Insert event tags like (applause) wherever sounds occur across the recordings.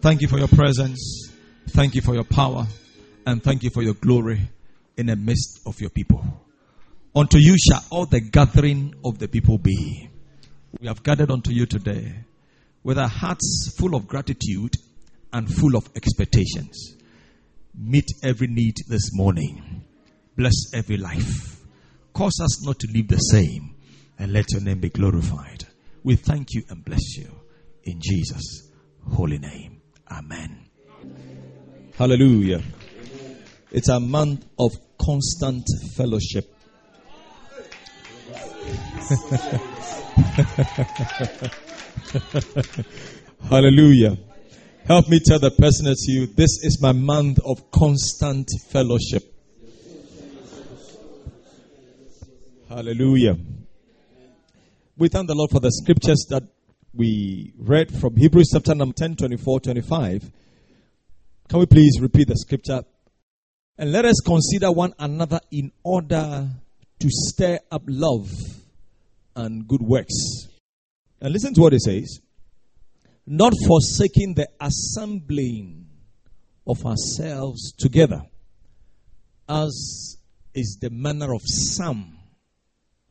Thank you for your presence. Thank you for your power. And thank you for your glory in the midst of your people. Unto you shall all the gathering of the people be. We have gathered unto you today with our hearts full of gratitude and full of expectations. Meet every need this morning. Bless every life. Cause us not to live the same and let your name be glorified. We thank you and bless you in Jesus' holy name. Amen. Hallelujah. It's a month of constant fellowship. (laughs) Hallelujah. Help me tell the person to you, this is my month of constant fellowship. Hallelujah. We thank the Lord for the scriptures that we read from Hebrews chapter number 10, 24, 25. Can we please repeat the scripture? And let us consider one another in order to stir up love and good works. And listen to what it says not forsaking the assembling of ourselves together, as is the manner of some.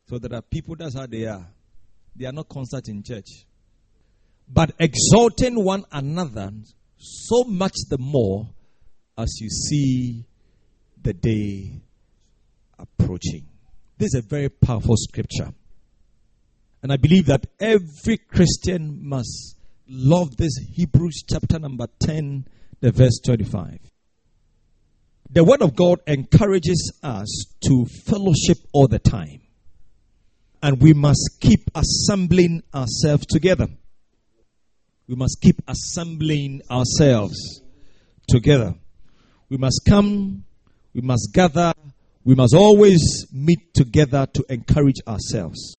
So there are people, that's how they are. They are not constant in church. But exalting one another so much the more as you see the day approaching. This is a very powerful scripture. And I believe that every Christian must love this Hebrews chapter number 10, the verse 25. The Word of God encourages us to fellowship all the time. And we must keep assembling ourselves together. We must keep assembling ourselves together. We must come, we must gather, we must always meet together to encourage ourselves.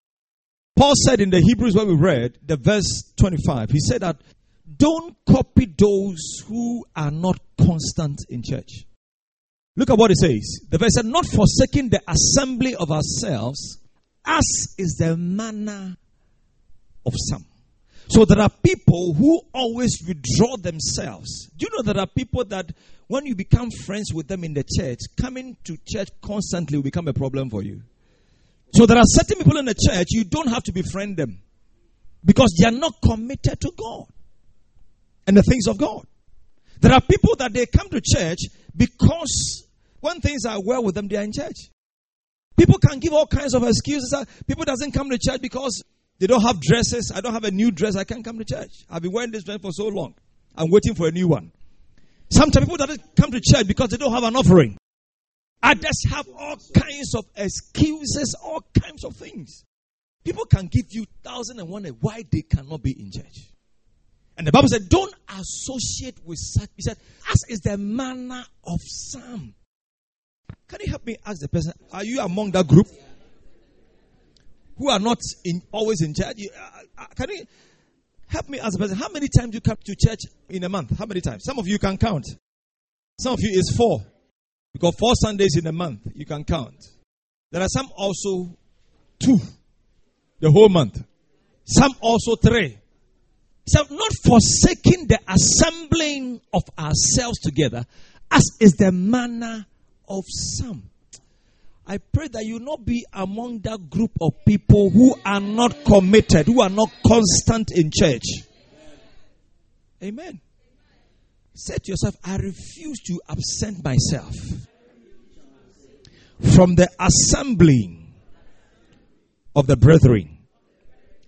Paul said in the Hebrews when we read the verse 25, he said that don't copy those who are not constant in church. Look at what it says. The verse said, not forsaking the assembly of ourselves, as is the manner of some. So there are people who always withdraw themselves. Do you know there are people that when you become friends with them in the church, coming to church constantly will become a problem for you? So there are certain people in the church, you don't have to befriend them because they are not committed to God and the things of God. There are people that they come to church because when things are well with them, they are in church. People can give all kinds of excuses. Uh, people doesn't come to church because they don't have dresses. I don't have a new dress. I can't come to church. I've been wearing this dress for so long. I'm waiting for a new one. Sometimes people don't come to church because they don't have an offering. Others have all kinds of excuses, all kinds of things. People can give you thousand and one why they cannot be in church. And the Bible said, Don't associate with such. He said, As is the manner of some. Can you help me ask the person, Are you among that group? Who are not in, always in church? Uh, uh, can you help me as a person, How many times you come to church in a month? How many times? Some of you can count. Some of you is four. Because four Sundays in a month, you can count. There are some also two, the whole month. Some also three. So, not forsaking the assembling of ourselves together, as is the manner of some. I pray that you not be among that group of people who are not committed, who are not constant in church. Amen. Say to yourself, I refuse to absent myself from the assembling of the brethren.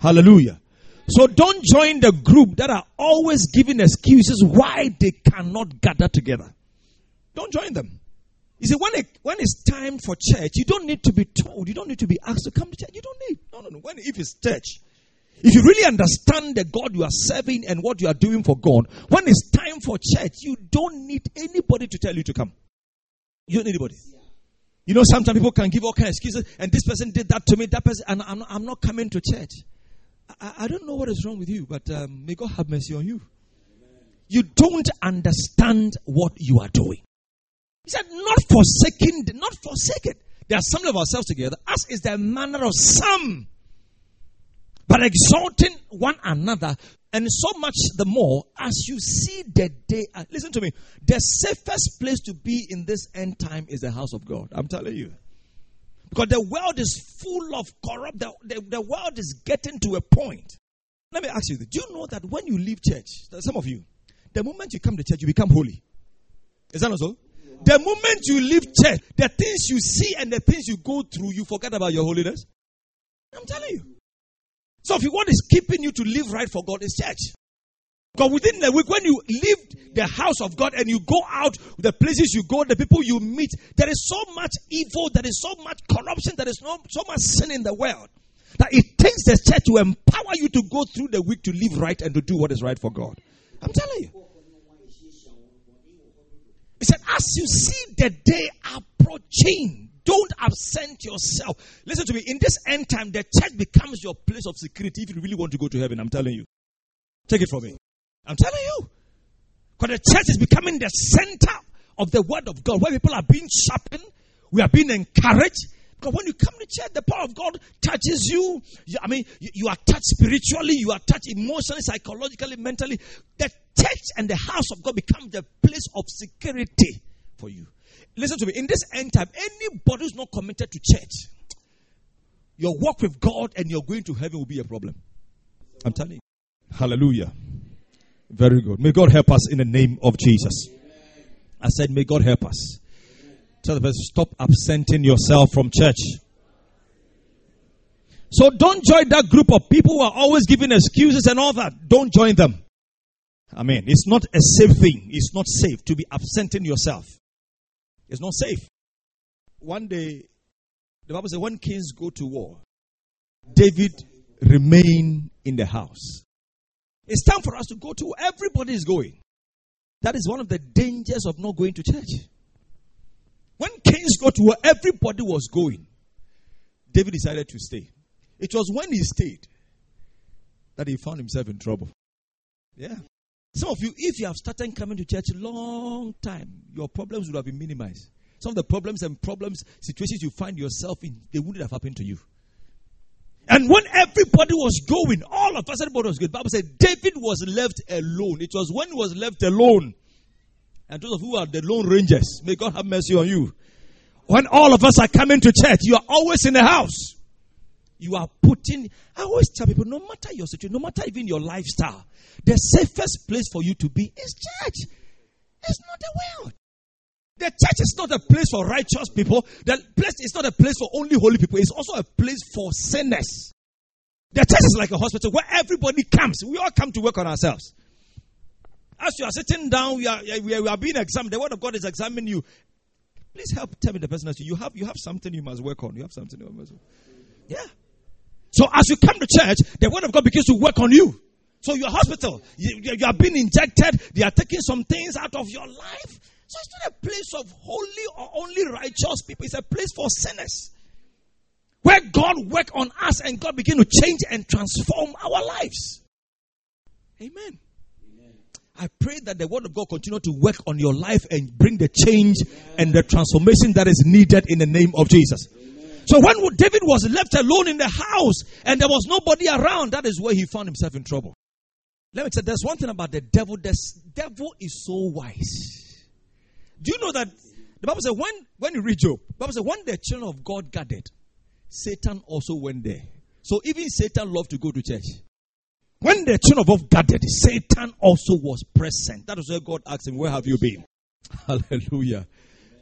Hallelujah. So don't join the group that are always giving excuses why they cannot gather together. Don't join them. You see, when, it, when it's time for church, you don't need to be told, you don't need to be asked to come to church. You don't need. No, no, no. When, if it's church, if you really understand the God you are serving and what you are doing for God, when it's time for church, you don't need anybody to tell you to come. You don't need anybody. You know, sometimes people can give all kinds of excuses, and this person did that to me, that person, and I'm not, I'm not coming to church. I, I, don't know what is wrong with you, but um, may God have mercy on you. You don't understand what you are doing. He said, not forsaking, not forsaken. Are some of ourselves together, as is the manner of some but exalting one another And so much the more as you see the day. Listen to me. The safest place to be in this end time is the house of God. I'm telling you. Because the world is full of corrupt. The, the, the world is getting to a point. Let me ask you this. Do you know that when you leave church, some of you, the moment you come to church, you become holy? Is that not so? The moment you leave church, the things you see and the things you go through, you forget about your holiness. I'm telling you. So if you what is keeping you to live right for God is church. Because within the week, when you leave the house of God and you go out, the places you go, the people you meet, there is so much evil, there is so much corruption, there is no, so much sin in the world that it takes the church to empower you to go through the week to live right and to do what is right for God. I'm telling you. He said, as you see the day approaching, don't absent yourself. Listen to me. In this end time, the church becomes your place of security if you really want to go to heaven. I'm telling you. Take it from me. I'm telling you. Because the church is becoming the center of the word of God, where people are being sharpened, we are being encouraged. Because when you come to church, the power of God touches you. You- I mean, you, you are touched spiritually, you are touched emotionally, psychologically, mentally. The church and the house of God becomes the place of security for you. Listen to me. In this end time, anybody who's not committed to church, your walk with God and you're going to heaven will be a problem. I'm telling you. Hallelujah. Very good. May God help us in the name of Jesus. I said, may God help us. Tell the person, stop absenting yourself from church. So don't join that group of people who are always giving excuses and all that. Don't join them. I mean, it's not a safe thing. It's not safe to be absenting yourself. It's not safe. One day, the Bible says, when kings go to war, David remained in the house. It's time for us to go to everybody is going. That is one of the dangers of not going to church. When kings go to where everybody was going, David decided to stay. It was when he stayed that he found himself in trouble. Yeah. Some of you, if you have started coming to church a long time, your problems would have been minimized. Some of the problems and problems, situations you find yourself in, they wouldn't have happened to you. And when everybody was going, all of us, everybody was good. The Bible said David was left alone. It was when he was left alone. And those of who are the lone rangers, may God have mercy on you. When all of us are coming to church, you are always in the house. You are putting, I always tell people, no matter your situation, no matter even your lifestyle, the safest place for you to be is church. It's not the world. The church is not a place for righteous people. The place is not a place for only holy people. It's also a place for sinners. The church is like a hospital where everybody comes. We all come to work on ourselves. As you are sitting down, we are, we are, we are being examined. The word of God is examining you. Please help tell me the person to you. You have, you have something you must work on. You have something you must work Yeah. So as you come to church, the word of God begins to work on you. So your hospital, you you are being injected. They are taking some things out of your life. So it's not a place of holy or only righteous people. It's a place for sinners. Where God work on us and God begin to change and transform our lives. Amen. I pray that the word of God continue to work on your life and bring the change and the transformation that is needed in the name of Jesus. So when David was left alone in the house and there was nobody around, that is where he found himself in trouble. Let me tell you, there's one thing about the devil. The devil is so wise. Do you know that the Bible says when when you read Job, the Bible says when the children of God gathered, Satan also went there. So even Satan loved to go to church. When the children of God gathered, Satan also was present. That is where God asked him, Where have you been? (laughs) Hallelujah.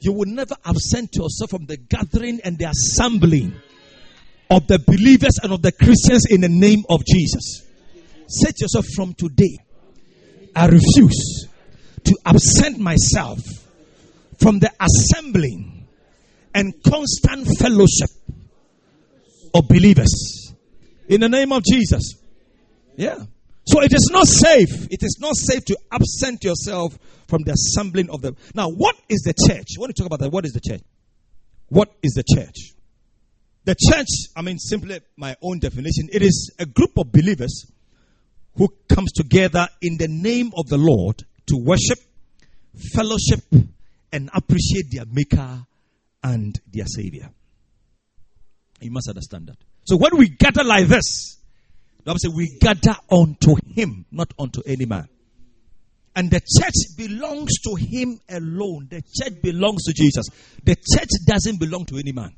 You will never absent yourself from the gathering and the assembling of the believers and of the Christians in the name of Jesus. Set yourself from today. I refuse to absent myself from the assembling and constant fellowship of believers in the name of Jesus. Yeah. So it is not safe. It is not safe to absent yourself from the assembling of them. Now, what is the church? I want to talk about that, what is the church? What is the church? The church, I mean, simply my own definition, it is a group of believers who comes together in the name of the Lord to worship, fellowship, and appreciate their Maker and their Savior. You must understand that. So when we gather like this, The Bible says we gather unto him, not unto any man. And the church belongs to him alone. The church belongs to Jesus. The church doesn't belong to any man.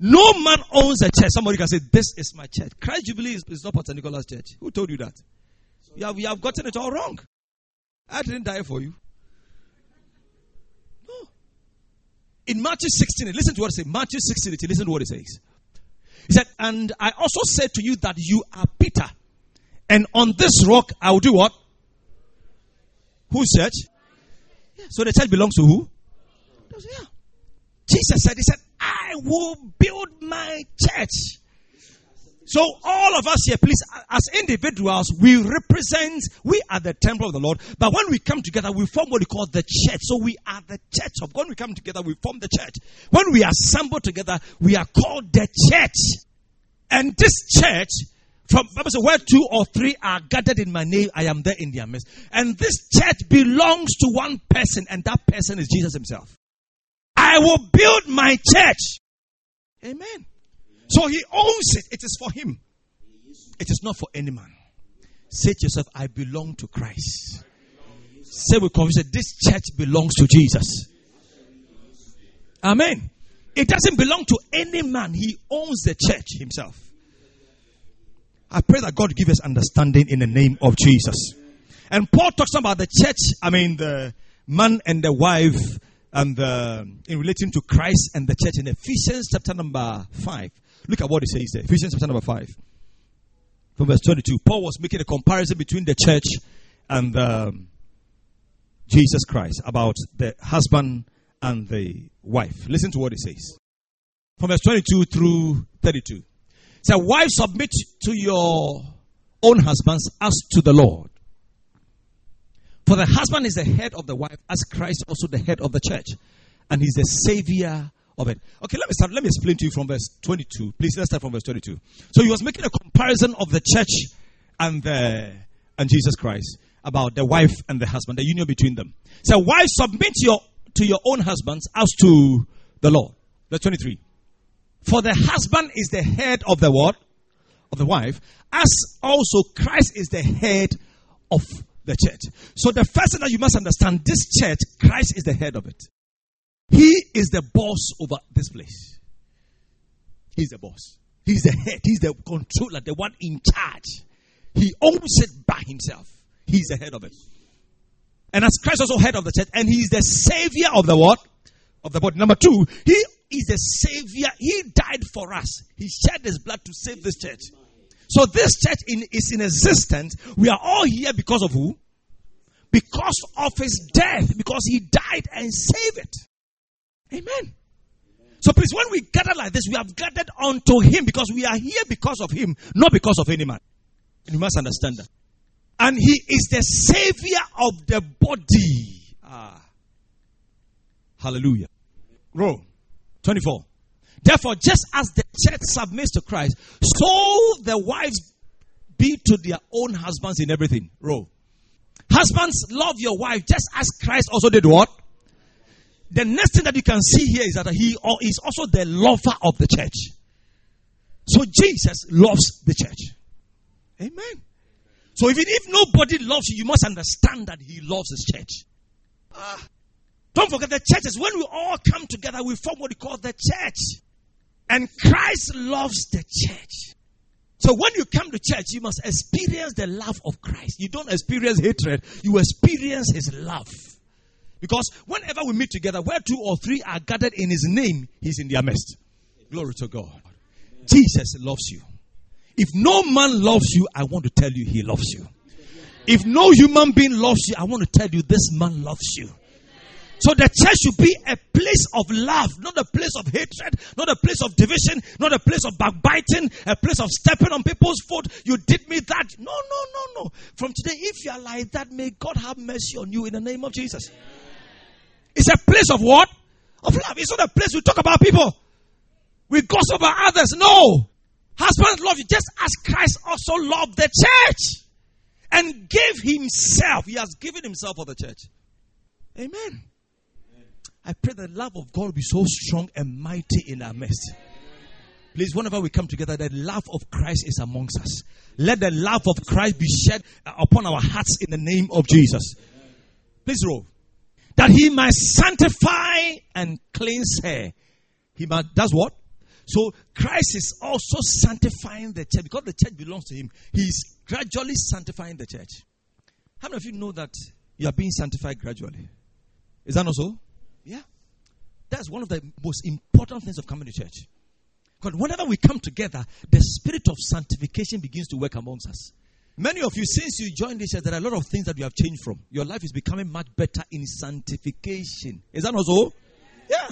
No man owns a church. Somebody can say, This is my church. Christ Jubilee is, is not Pastor Nicholas' church. Who told you that? You have, you have gotten it all wrong. I didn't die for you. No. In Matthew 16, listen to what it says. Matthew 16, listen to what it says. He said, And I also said to you that you are Peter. And on this rock I will do what? Whose church? Yeah. So the church belongs to who? Yeah. Jesus said, He said, I will build my church. So all of us here, please, as individuals, we represent, we are the temple of the Lord. But when we come together, we form what we call the church. So we are the church of God. When we come together, we form the church. When we assemble together, we are called the church. And this church, from Bible says, where two or three are gathered in my name, I am there in their midst. And this church belongs to one person, and that person is Jesus Himself. I will build my church. Amen. So he owns it. It is for him. It is not for any man. Say to yourself, I belong to Christ. Say with conviction, this church belongs to Jesus. Amen. It doesn't belong to any man. He owns the church himself. I pray that God give us understanding in the name of Jesus. And Paul talks about the church, I mean, the man and the wife, and the, in relating to Christ and the church in Ephesians chapter number 5. Look at what it says there. Ephesians chapter number 5. From verse 22. Paul was making a comparison between the church and um, Jesus Christ about the husband and the wife. Listen to what it says. From verse 22 through 32. So, wives, submit to your own husbands as to the Lord. For the husband is the head of the wife, as Christ also the head of the church. And he's the savior of it. Okay, let me start. Let me explain to you from verse 22. Please, let's start from verse 22. So he was making a comparison of the church and the and Jesus Christ about the wife and the husband, the union between them. So, wives, submit your to your own husbands as to the Lord. Verse 23. For the husband is the head of the what? Of the wife, as also Christ is the head of the church. So the first thing that you must understand, this church, Christ is the head of it. He is the boss over this place. He's the boss. He's the head. He's the controller, the one in charge. He owns it by himself. He's the head of it. And as Christ also head of the church, and he's the savior of the what? Of the body. Number two, he is the savior. He died for us. He shed his blood to save this church. So this church in, is in existence. We are all here because of who? Because of his death. Because he died and saved it. Amen. So please, when we gather like this, we have gathered unto him because we are here because of him, not because of any man. You must understand that. And he is the savior of the body. Ah. Hallelujah. Row 24. Therefore, just as the church submits to Christ, so the wives be to their own husbands in everything. Row. Husbands, love your wife just as Christ also did what? The next thing that you can see here is that he is also the lover of the church. So Jesus loves the church. Amen. So even if nobody loves you, you must understand that he loves his church. Ah. Don't forget the churches. When we all come together, we form what we call the church. And Christ loves the church. So when you come to church, you must experience the love of Christ. You don't experience hatred, you experience his love. Because whenever we meet together, where two or three are gathered in his name, he's in their midst. Glory to God. Jesus loves you. If no man loves you, I want to tell you he loves you. If no human being loves you, I want to tell you this man loves you. So the church should be a place of love, not a place of hatred, not a place of division, not a place of backbiting, a place of stepping on people's foot. You did me that. No, no, no, no. From today, if you are like that, may God have mercy on you in the name of Jesus. It's a place of what? Of love. It's not a place we talk about people. We gossip about others. No. Husbands love you just as Christ also loved the church and gave himself. He has given himself for the church. Amen. I pray the love of God be so strong and mighty in our midst. Please, whenever we come together, the love of Christ is amongst us. Let the love of Christ be shed upon our hearts in the name of Jesus. Please roll. That he might sanctify and cleanse her. He might, that's what? So Christ is also sanctifying the church because the church belongs to him. He's gradually sanctifying the church. How many of you know that you are being sanctified gradually? Is that not so? Yeah. That's one of the most important things of coming to church. Because whenever we come together, the spirit of sanctification begins to work amongst us. Many of you, since you joined this church, there are a lot of things that you have changed from. Your life is becoming much better in sanctification. Is that not so? Yeah.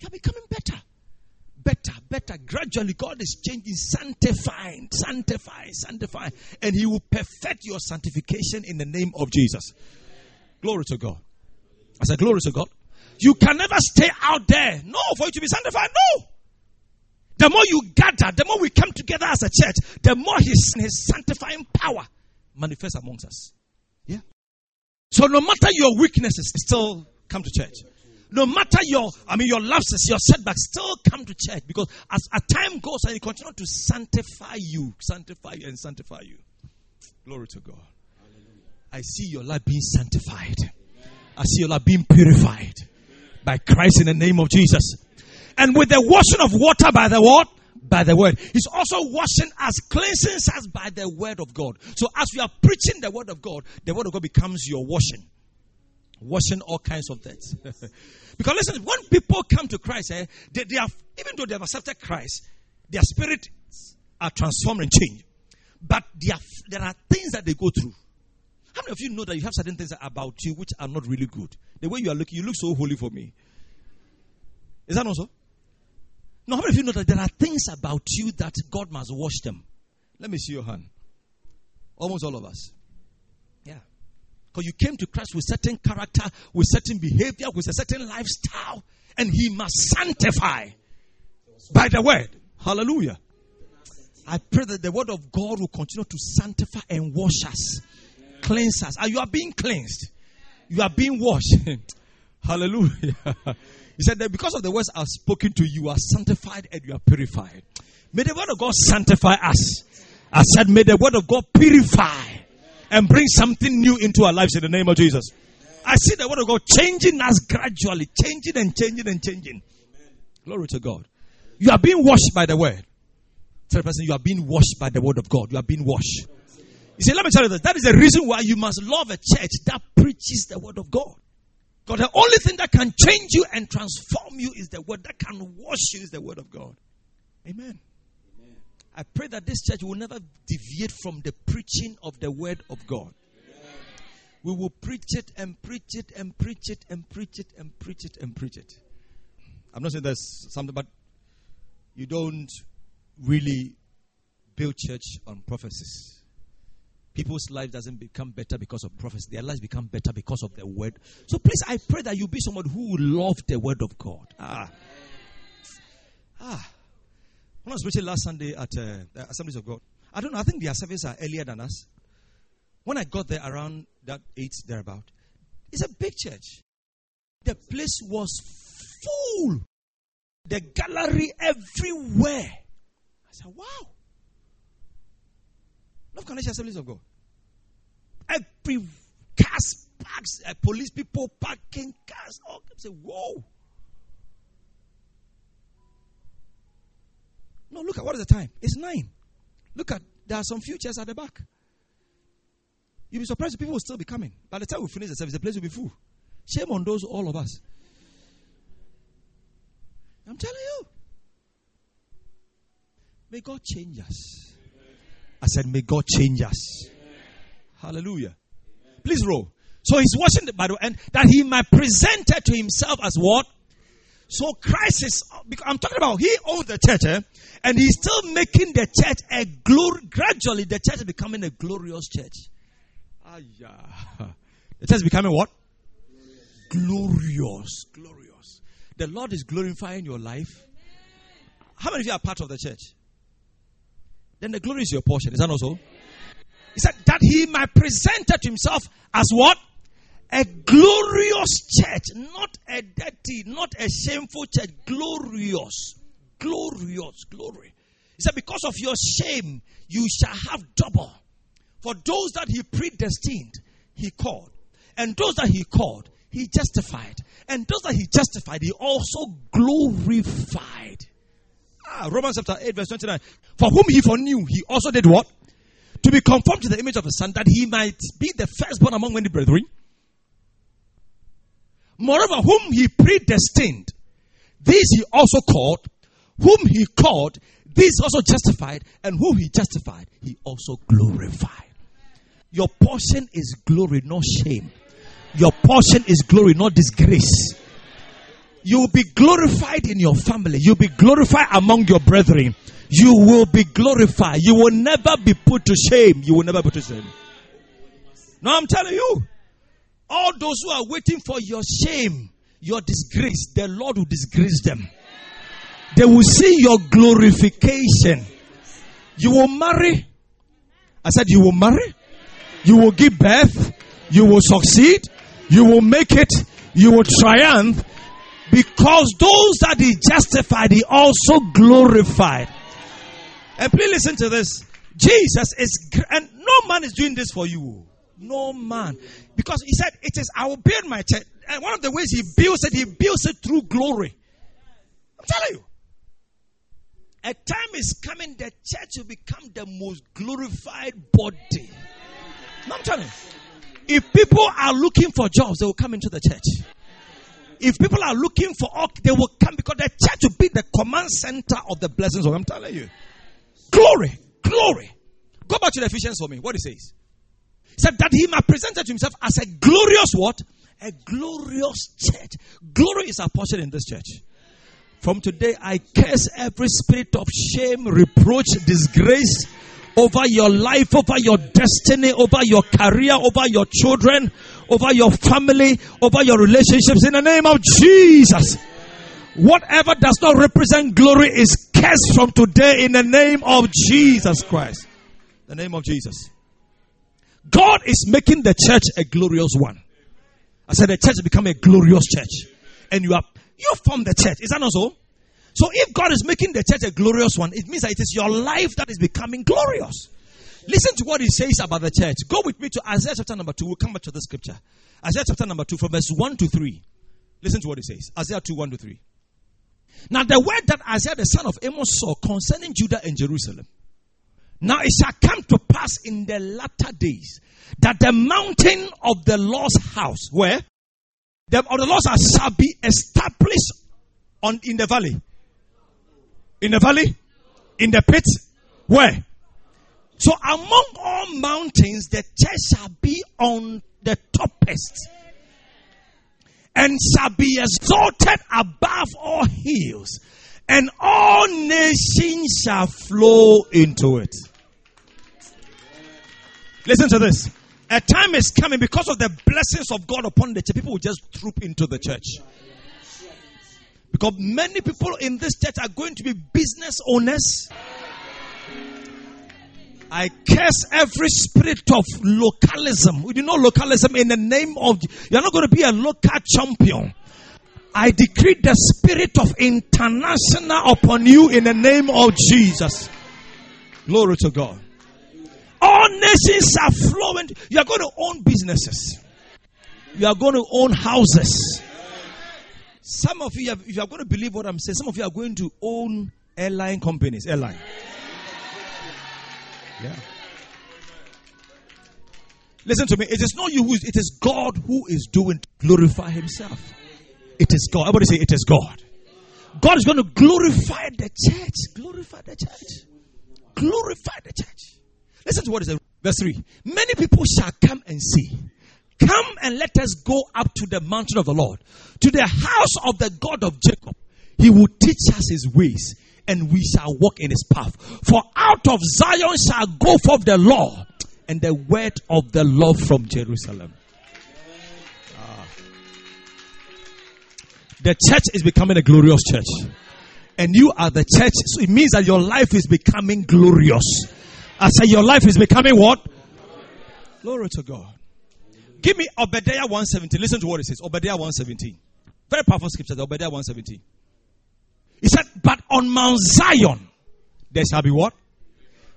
You're becoming better. Better, better. Gradually, God is changing, sanctifying, sanctifying, sanctifying. And He will perfect your sanctification in the name of Jesus. Glory to God. I said, Glory to God. You can never stay out there. No, for you to be sanctified. No. The more you gather, the more we come together as a church, the more his, his sanctifying power manifests amongst us. Yeah. So no matter your weaknesses, still come to church. No matter your, I mean, your lapses, your setbacks, still come to church because as, as time goes and you continue to sanctify you, sanctify you, and sanctify you. Glory to God. I see your life being sanctified. I see your life being purified by Christ in the name of Jesus. And with the washing of water by the what? By the word. He's also washing us, cleansing us by the word of God. So as we are preaching the word of God, the word of God becomes your washing. Washing all kinds of things. (laughs) because listen, when people come to Christ, eh, they, they have, even though they have accepted Christ, their spirits are transformed and changed. But are, there are things that they go through. How many of you know that you have certain things about you which are not really good? The way you are looking, you look so holy for me. Is that not so? Now, how many of you know that there are things about you that God must wash them? Let me see your hand. Almost all of us. Yeah. Because you came to Christ with certain character, with certain behavior, with a certain lifestyle, and He must sanctify by the word. Hallelujah. I pray that the word of God will continue to sanctify and wash us, cleanse us. And you are being cleansed, you are being washed. (laughs) Hallelujah. He said that because of the words I've spoken to you, you are sanctified and you are purified. May the word of God sanctify us. I said, may the word of God purify and bring something new into our lives in the name of Jesus. I see the word of God changing us gradually, changing and changing and changing. Glory to God. You are being washed by the word. Tell the person you are being washed by the word of God. You are being washed. You see, let me tell you this. That is the reason why you must love a church that preaches the word of God. God, the only thing that can change you and transform you is the word that can wash you is the word of God. Amen. Amen. I pray that this church will never deviate from the preaching of the word of God. Amen. We will preach it and preach it and preach it and preach it and preach it and preach it. I'm not saying there's something, but you don't really build church on prophecies. People's life doesn't become better because of prophecy. Their lives become better because of the word. So please, I pray that you be someone who love the word of God. Ah. Ah. When I was preaching last Sunday at uh, the Assemblies of God, I don't know, I think their services are earlier than us. When I got there around that 8 thereabout, it's a big church. The place was full. The gallery everywhere. I said, wow. Love Connection Assemblies of God. Every cars parks, uh, police people parking cars. All say, whoa. No, look at what is the time? It's nine. Look at there are some futures at the back. You'll be surprised if people will still be coming. By the time we finish the service, the place will be full. Shame on those all of us. I'm telling you. May God change us. I said, May God change us. Amen. Hallelujah. Amen. Please roll. So he's washing the Bible and that he might present it to himself as what? So Christ is, I'm talking about, he owns the church, eh? and he's still making the church a glory, gradually the church is becoming a glorious church. Ah, yeah. The church is becoming what? Glorious. Glorious. The Lord is glorifying your life. How many of you are part of the church? Then the glory is your portion. Is that not so? He said that he might present to himself as what? A glorious church, not a dirty, not a shameful church. Glorious. glorious glory. He said, Because of your shame, you shall have double. For those that he predestined, he called. And those that he called, he justified. And those that he justified, he also glorified. Ah, Romans chapter 8, verse 29. For whom he foreknew, he also did what? To be conformed to the image of his son, that he might be the firstborn among many brethren. Moreover, whom he predestined, these he also called. Whom he called, these also justified. And whom he justified, he also glorified. Your portion is glory, not shame. Your portion is glory, not disgrace. You will be glorified in your family. You'll be glorified among your brethren. You will be glorified. You will never be put to shame. You will never be put to shame. No, I'm telling you. All those who are waiting for your shame, your disgrace, the Lord will disgrace them. They will see your glorification. You will marry. I said, You will marry. You will give birth. You will succeed. You will make it. You will triumph. Because those that he justified, he also glorified. And please listen to this. Jesus is, and no man is doing this for you. No man. Because he said, It is, I will build my church. And one of the ways he builds it, he builds it through glory. I'm telling you. A time is coming, the church will become the most glorified body. No, I'm telling you. If people are looking for jobs, they will come into the church. If people are looking for us they will come because the church will be the command center of the blessings. Of, I'm telling you. Glory, glory. Go back to the Ephesians for me. What he says He said that he might present himself as a glorious what? A glorious church. Glory is our portion in this church. From today, I curse every spirit of shame, reproach, disgrace over your life, over your destiny, over your career, over your children, over your family, over your relationships in the name of Jesus. Whatever does not represent glory is cursed from today in the name of Jesus Christ. The name of Jesus. God is making the church a glorious one. I said the church become a glorious church. And you are you form the church. Is that not so? So if God is making the church a glorious one, it means that it is your life that is becoming glorious. Listen to what he says about the church. Go with me to Isaiah chapter number 2. We'll come back to the scripture. Isaiah chapter number 2 from verse 1 to 3. Listen to what he says. Isaiah 2 1 to 3. Now the word that Isaiah the son of Amos saw concerning Judah and Jerusalem now it shall come to pass in the latter days that the mountain of the Lord's house, where the, of the Lord's house shall be established on in the valley. In the valley? In the pit? Where? So among all mountains, the church shall be on the toppest and shall be exalted above all hills and all nations shall flow into it. Listen to this. A time is coming because of the blessings of God upon the church. People will just troop into the church. Because many people in this church are going to be business owners. I curse every spirit of localism. We do not localism in the name of, you're not going to be a local champion. I decree the spirit of international upon you in the name of Jesus. Glory to God. All nations are flowing. You are going to own businesses. You are going to own houses. Some of you, if you are going to believe what I'm saying, some of you are going to own airline companies. Airline. Yeah. Listen to me. It is not you who is, it is God who is doing to glorify Himself. It is God. Everybody say, It is God. God is going to glorify the church. Glorify the church. Glorify the church. Listen to what is says. Verse 3. Many people shall come and see. Come and let us go up to the mountain of the Lord, to the house of the God of Jacob. He will teach us his ways, and we shall walk in his path. For out of Zion shall go forth the law and the word of the Lord from Jerusalem. Ah. The church is becoming a glorious church. And you are the church. So it means that your life is becoming glorious. I say your life is becoming what? Glory to God. Give me Obadiah 117. Listen to what it says. Obadiah 117. Very powerful scripture, Obadiah 117. He said, but on Mount Zion, there shall be what?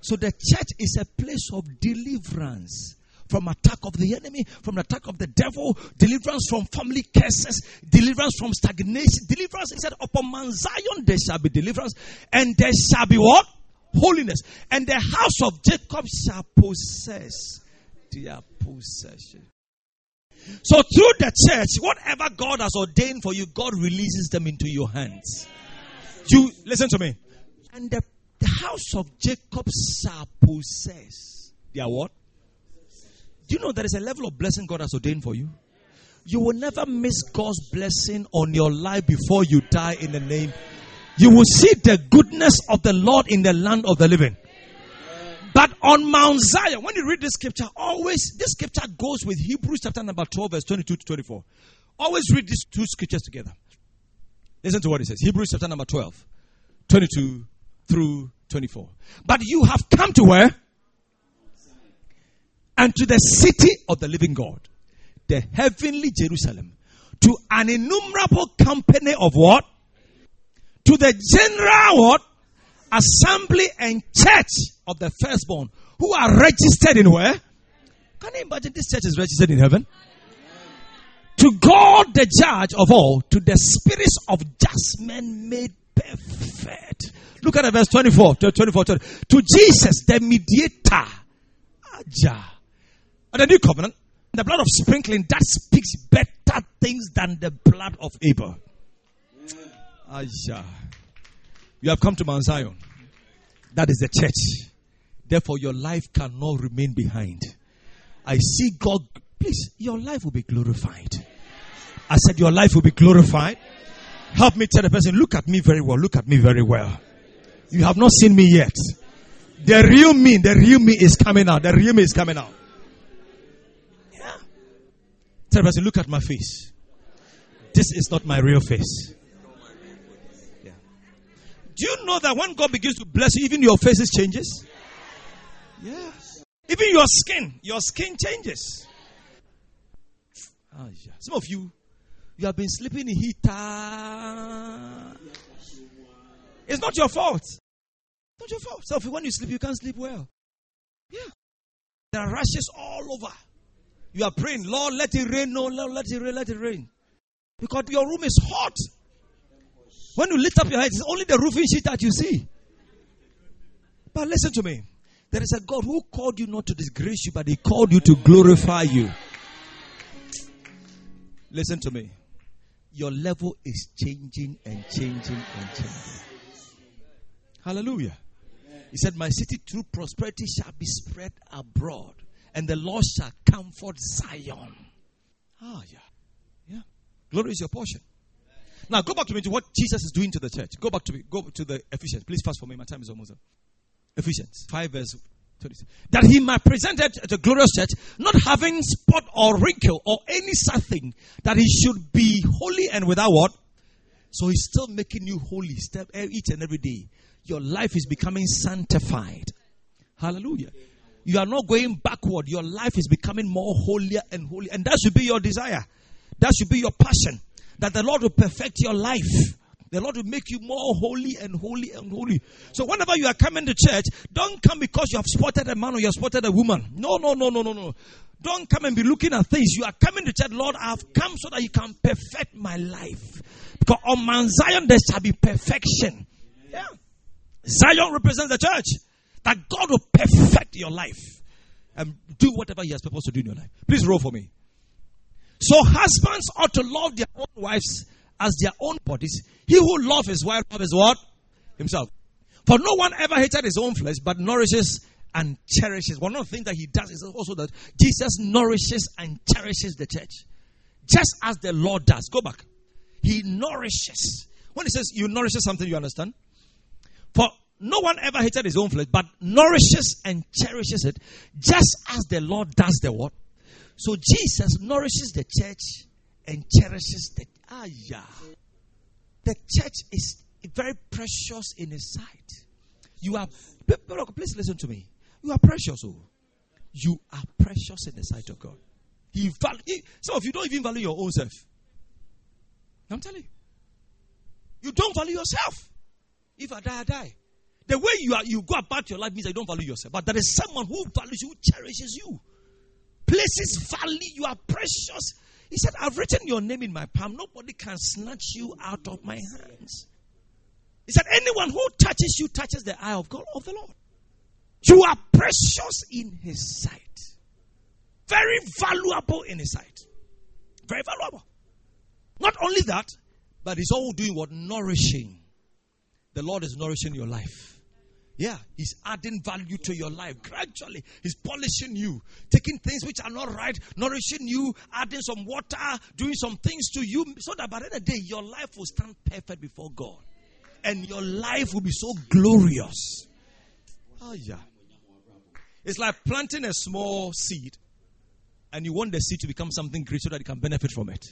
So the church is a place of deliverance from attack of the enemy, from attack of the devil, deliverance from family curses, deliverance from stagnation, deliverance. He said, upon Mount Zion there shall be deliverance, and there shall be what? Holiness. And the house of Jacob shall possess their possession. So through the church, whatever God has ordained for you, God releases them into your hands. You listen to me. And the, the house of Jacob shall possess their what? Do you know there is a level of blessing God has ordained for you? You will never miss God's blessing on your life before you die in the name. You will see the goodness of the Lord in the land of the living. But on Mount Zion, when you read this scripture, always, this scripture goes with Hebrews chapter number 12, verse 22 to 24. Always read these two scriptures together. Listen to what it says Hebrews chapter number 12, 22 through 24. But you have come to where? And to the city of the living God, the heavenly Jerusalem, to an innumerable company of what? To the general what? Assembly and church of the firstborn who are registered in where? Can you imagine this church is registered in heaven? To God, the judge of all, to the spirits of just men made perfect. Look at the verse 24 to 24. 20. To Jesus, the mediator. Aja. Of the new covenant, the blood of sprinkling that speaks better things than the blood of Abel. Aja. You have come to Mount Zion. That is the church. Therefore, your life cannot remain behind. I see God. Please, your life will be glorified. I said, Your life will be glorified. Help me tell the person, Look at me very well. Look at me very well. You have not seen me yet. The real me, the real me is coming out. The real me is coming out. Yeah. Tell the person, Look at my face. This is not my real face. Yeah. Do you know that when God begins to bless you, even your faces changes? Yes. Even your skin, your skin changes. Oh, yeah. Some of you, you have been sleeping in heater. Ah. It's not your fault. Not your fault. So when you sleep, you can't sleep well. Yeah. There are rashes all over. You are praying, Lord, let it rain. No, Lord, let it rain, let it rain. Because your room is hot. When you lift up your head, it's only the roofing sheet that you see. But listen to me. There is a God who called you not to disgrace you, but He called you to glorify you. Listen to me. Your level is changing and changing and changing. Hallelujah. He said, My city through prosperity shall be spread abroad, and the Lord shall comfort Zion. Ah, yeah. Yeah. Glory is your portion. Now go back to me to what Jesus is doing to the church. Go back to me. Go to the Ephesians. Please fast for me. My time is almost up. Ephesians 5 verse 26. That he might present it at the glorious church, not having spot or wrinkle or any such thing, that he should be holy and without what? So he's still making you holy step eh, each and every day. Your life is becoming sanctified. Hallelujah. You are not going backward. Your life is becoming more holier and holy. And that should be your desire. That should be your passion. That the Lord will perfect your life. The Lord will make you more holy and holy and holy. So whenever you are coming to church, don't come because you have spotted a man or you have spotted a woman. No, no, no, no, no, no. Don't come and be looking at things. You are coming to church, Lord, I have come so that you can perfect my life. Because on Mount Zion there shall be perfection. Yeah. Zion represents the church. That God will perfect your life and do whatever He has proposed to do in your life. Please roll for me. So husbands ought to love their own wives as their own bodies. He who loves his wife loves what? Himself. For no one ever hated his own flesh, but nourishes and cherishes. One of the things that he does is also that Jesus nourishes and cherishes the church. Just as the Lord does. Go back. He nourishes. When he says you nourishes something, you understand? For no one ever hated his own flesh, but nourishes and cherishes it, just as the Lord does the what? So Jesus nourishes the church and cherishes the ah yeah. The church is very precious in His sight. You are please listen to me. You are precious, oh. You are precious in the sight of God. He value some of you don't even value your own self. I'm telling you. You don't value yourself. If I die, I die. The way you are, you go about your life means you don't value yourself. But there is someone who values you, who cherishes you, places value. You are precious. He said, I've written your name in my palm. Nobody can snatch you out of my hands. He said, anyone who touches you touches the eye of God, of the Lord. You are precious in his sight. Very valuable in his sight. Very valuable. Not only that, but he's all doing what? Nourishing. The Lord is nourishing your life. Yeah, he's adding value to your life gradually. He's polishing you, taking things which are not right, nourishing you, adding some water, doing some things to you, so that by the end of the day, your life will stand perfect before God. And your life will be so glorious. Oh, yeah. It's like planting a small seed, and you want the seed to become something great so that you can benefit from it.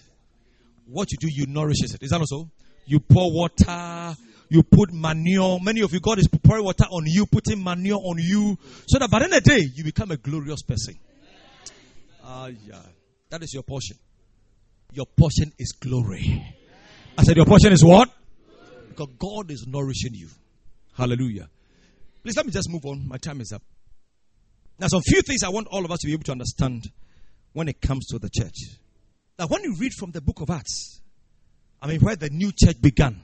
What you do, you nourish it. Is that also? You pour water, you put manure. Many of you, God is pouring water on you, putting manure on you, so that by the end of the day, you become a glorious person. Ah, uh, yeah. That is your portion. Your portion is glory. I said, Your portion is what? Because God is nourishing you. Hallelujah. Please let me just move on. My time is up. Now, some few things I want all of us to be able to understand when it comes to the church. Now, when you read from the book of Acts, I mean, where the new church began,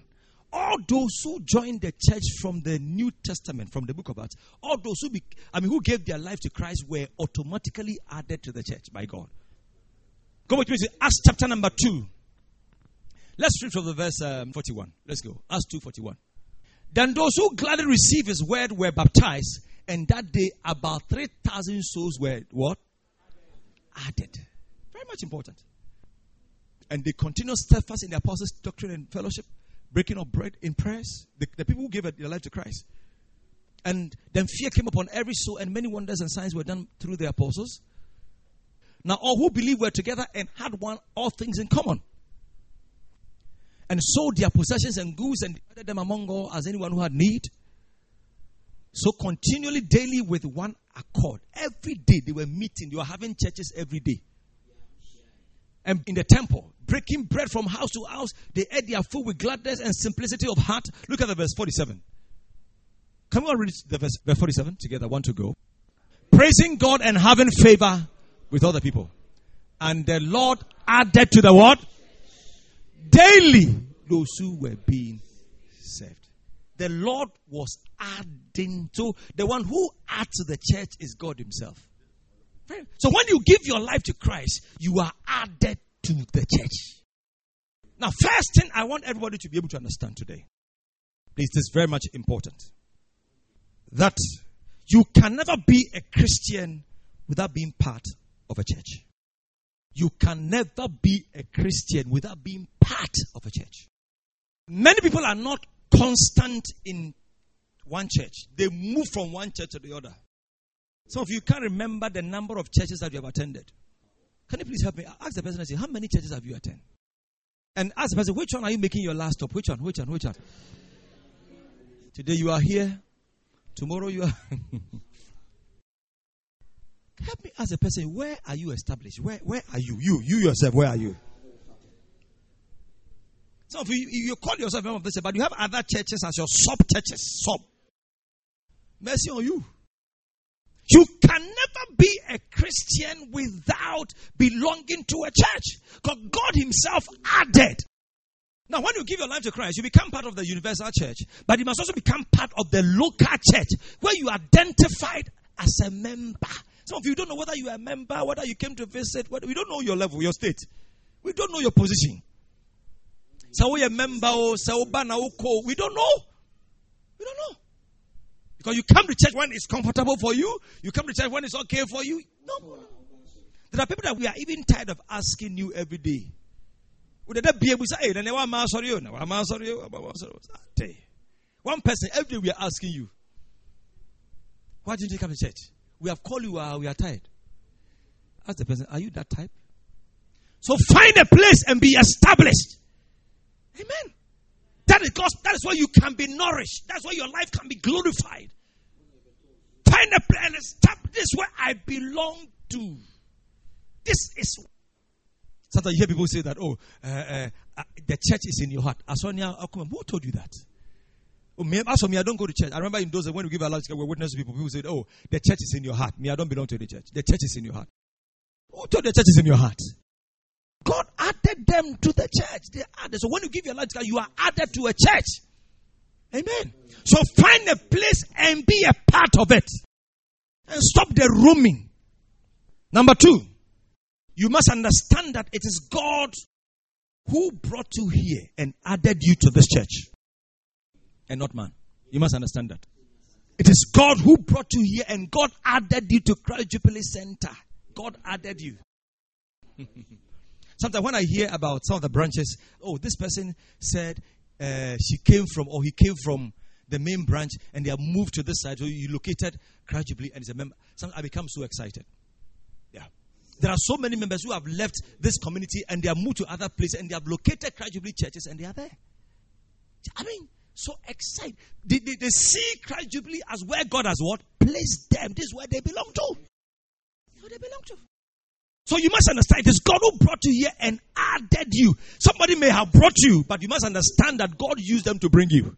all those who joined the church from the New Testament, from the book of Acts, all those who, be, I mean, who gave their life to Christ were automatically added to the church by God. Go with me to Acts chapter number 2. Let's read from the verse um, 41. Let's go. Acts 2.41. Then those who gladly received his word were baptized, and that day about 3,000 souls were what? Added. Very much important. And they continued steadfast in the apostles' doctrine and fellowship breaking of bread in prayers, the, the people who gave their life to Christ. And then fear came upon every soul, and many wonders and signs were done through the apostles. Now all who believed were together and had one all things in common. And sold their possessions and goods and divided them among all as anyone who had need. So continually, daily with one accord. Every day they were meeting, they were having churches every day. And in the temple, breaking bread from house to house. They ate their food with gladness and simplicity of heart. Look at the verse 47. Can we all read the verse, verse 47 together? One to go. Praising God and having favor with other people. And the Lord added to the what? Daily those who were being saved. The Lord was adding to the one who adds to the church is God Himself. So when you give your life to Christ, you are added to the church. Now, first thing I want everybody to be able to understand today, is this is very much important, that you can never be a Christian without being part of a church. You can never be a Christian without being part of a church. Many people are not constant in one church. They move from one church to the other. Some of you can't remember the number of churches that you have attended. Can you please help me? Ask the person and say, How many churches have you attended? And ask the person, Which one are you making your last stop? Which one? Which one? Which one? Today you are here. Tomorrow you are. (laughs) help me ask the person, Where are you established? Where, where are you? You, you yourself, where are you? Some of you, you call yourself a member of this, but you have other churches as your sub churches. Sub. Mercy on you. You can never be a Christian without belonging to a church. Because God Himself added. Now, when you give your life to Christ, you become part of the universal church, but you must also become part of the local church where you are identified as a member. Some of you don't know whether you are a member, whether you came to visit, whether, we don't know your level, your state. We don't know your position. So we a member, oh, we don't know. We don't know. Because you come to church when it's comfortable for you, you come to church when it's okay for you. No. There are people that we are even tired of asking you every day. Would that be able to say, Hey, then there are mouse or you know, One person every day we are asking you, why didn't you come to church? We have called you, uh, we are tired. Ask the person, are you that type? So find a place and be established. Amen. That is that is where you can be nourished. That's where your life can be glorified. Find a place and establish this where I belong to. This is. Sometimes you hear people say that, oh, uh, uh, uh, the church is in your heart. Asonia, who told you that? Oh, as for me, I don't go to church. I remember in those when we give our lives, we witness to people. People said, "Oh, the church is in your heart." Me, I don't belong to the church. The church is in your heart. Who told the church is in your heart? God added them to the church. They added. So when you give your life to God, you are added to a church. Amen. So find a place and be a part of it. And stop the roaming. Number two, you must understand that it is God who brought you here and added you to this church. And not man. You must understand that. It is God who brought you here and God added you to Christ Jubilee Center. God added you. (laughs) Sometimes when I hear about some of the branches, oh, this person said uh, she came from, or he came from the main branch and they have moved to this side. So you located Jubilee and he's a member. Sometimes I become so excited. Yeah. There are so many members who have left this community and they have moved to other places and they have located Jubilee churches and they are there. I mean, so excited. They, they, they see Jubilee as where God has what? Placed them. This is where they belong to. Where they belong to. So you must understand it is God who brought you here and added you. Somebody may have brought you, but you must understand that God used them to bring you.